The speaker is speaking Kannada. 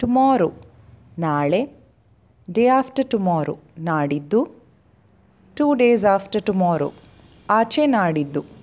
ಟುಮಾರೋ ನಾಳೆ ಡೇ ಆಫ್ಟರ್ ಟುಮಾರೋ ನಾಡಿದ್ದು ಟೂ ಡೇಸ್ ಆಫ್ಟರ್ ಟುಮಾರೋ ಆಚೆ ನಾಡಿದ್ದು.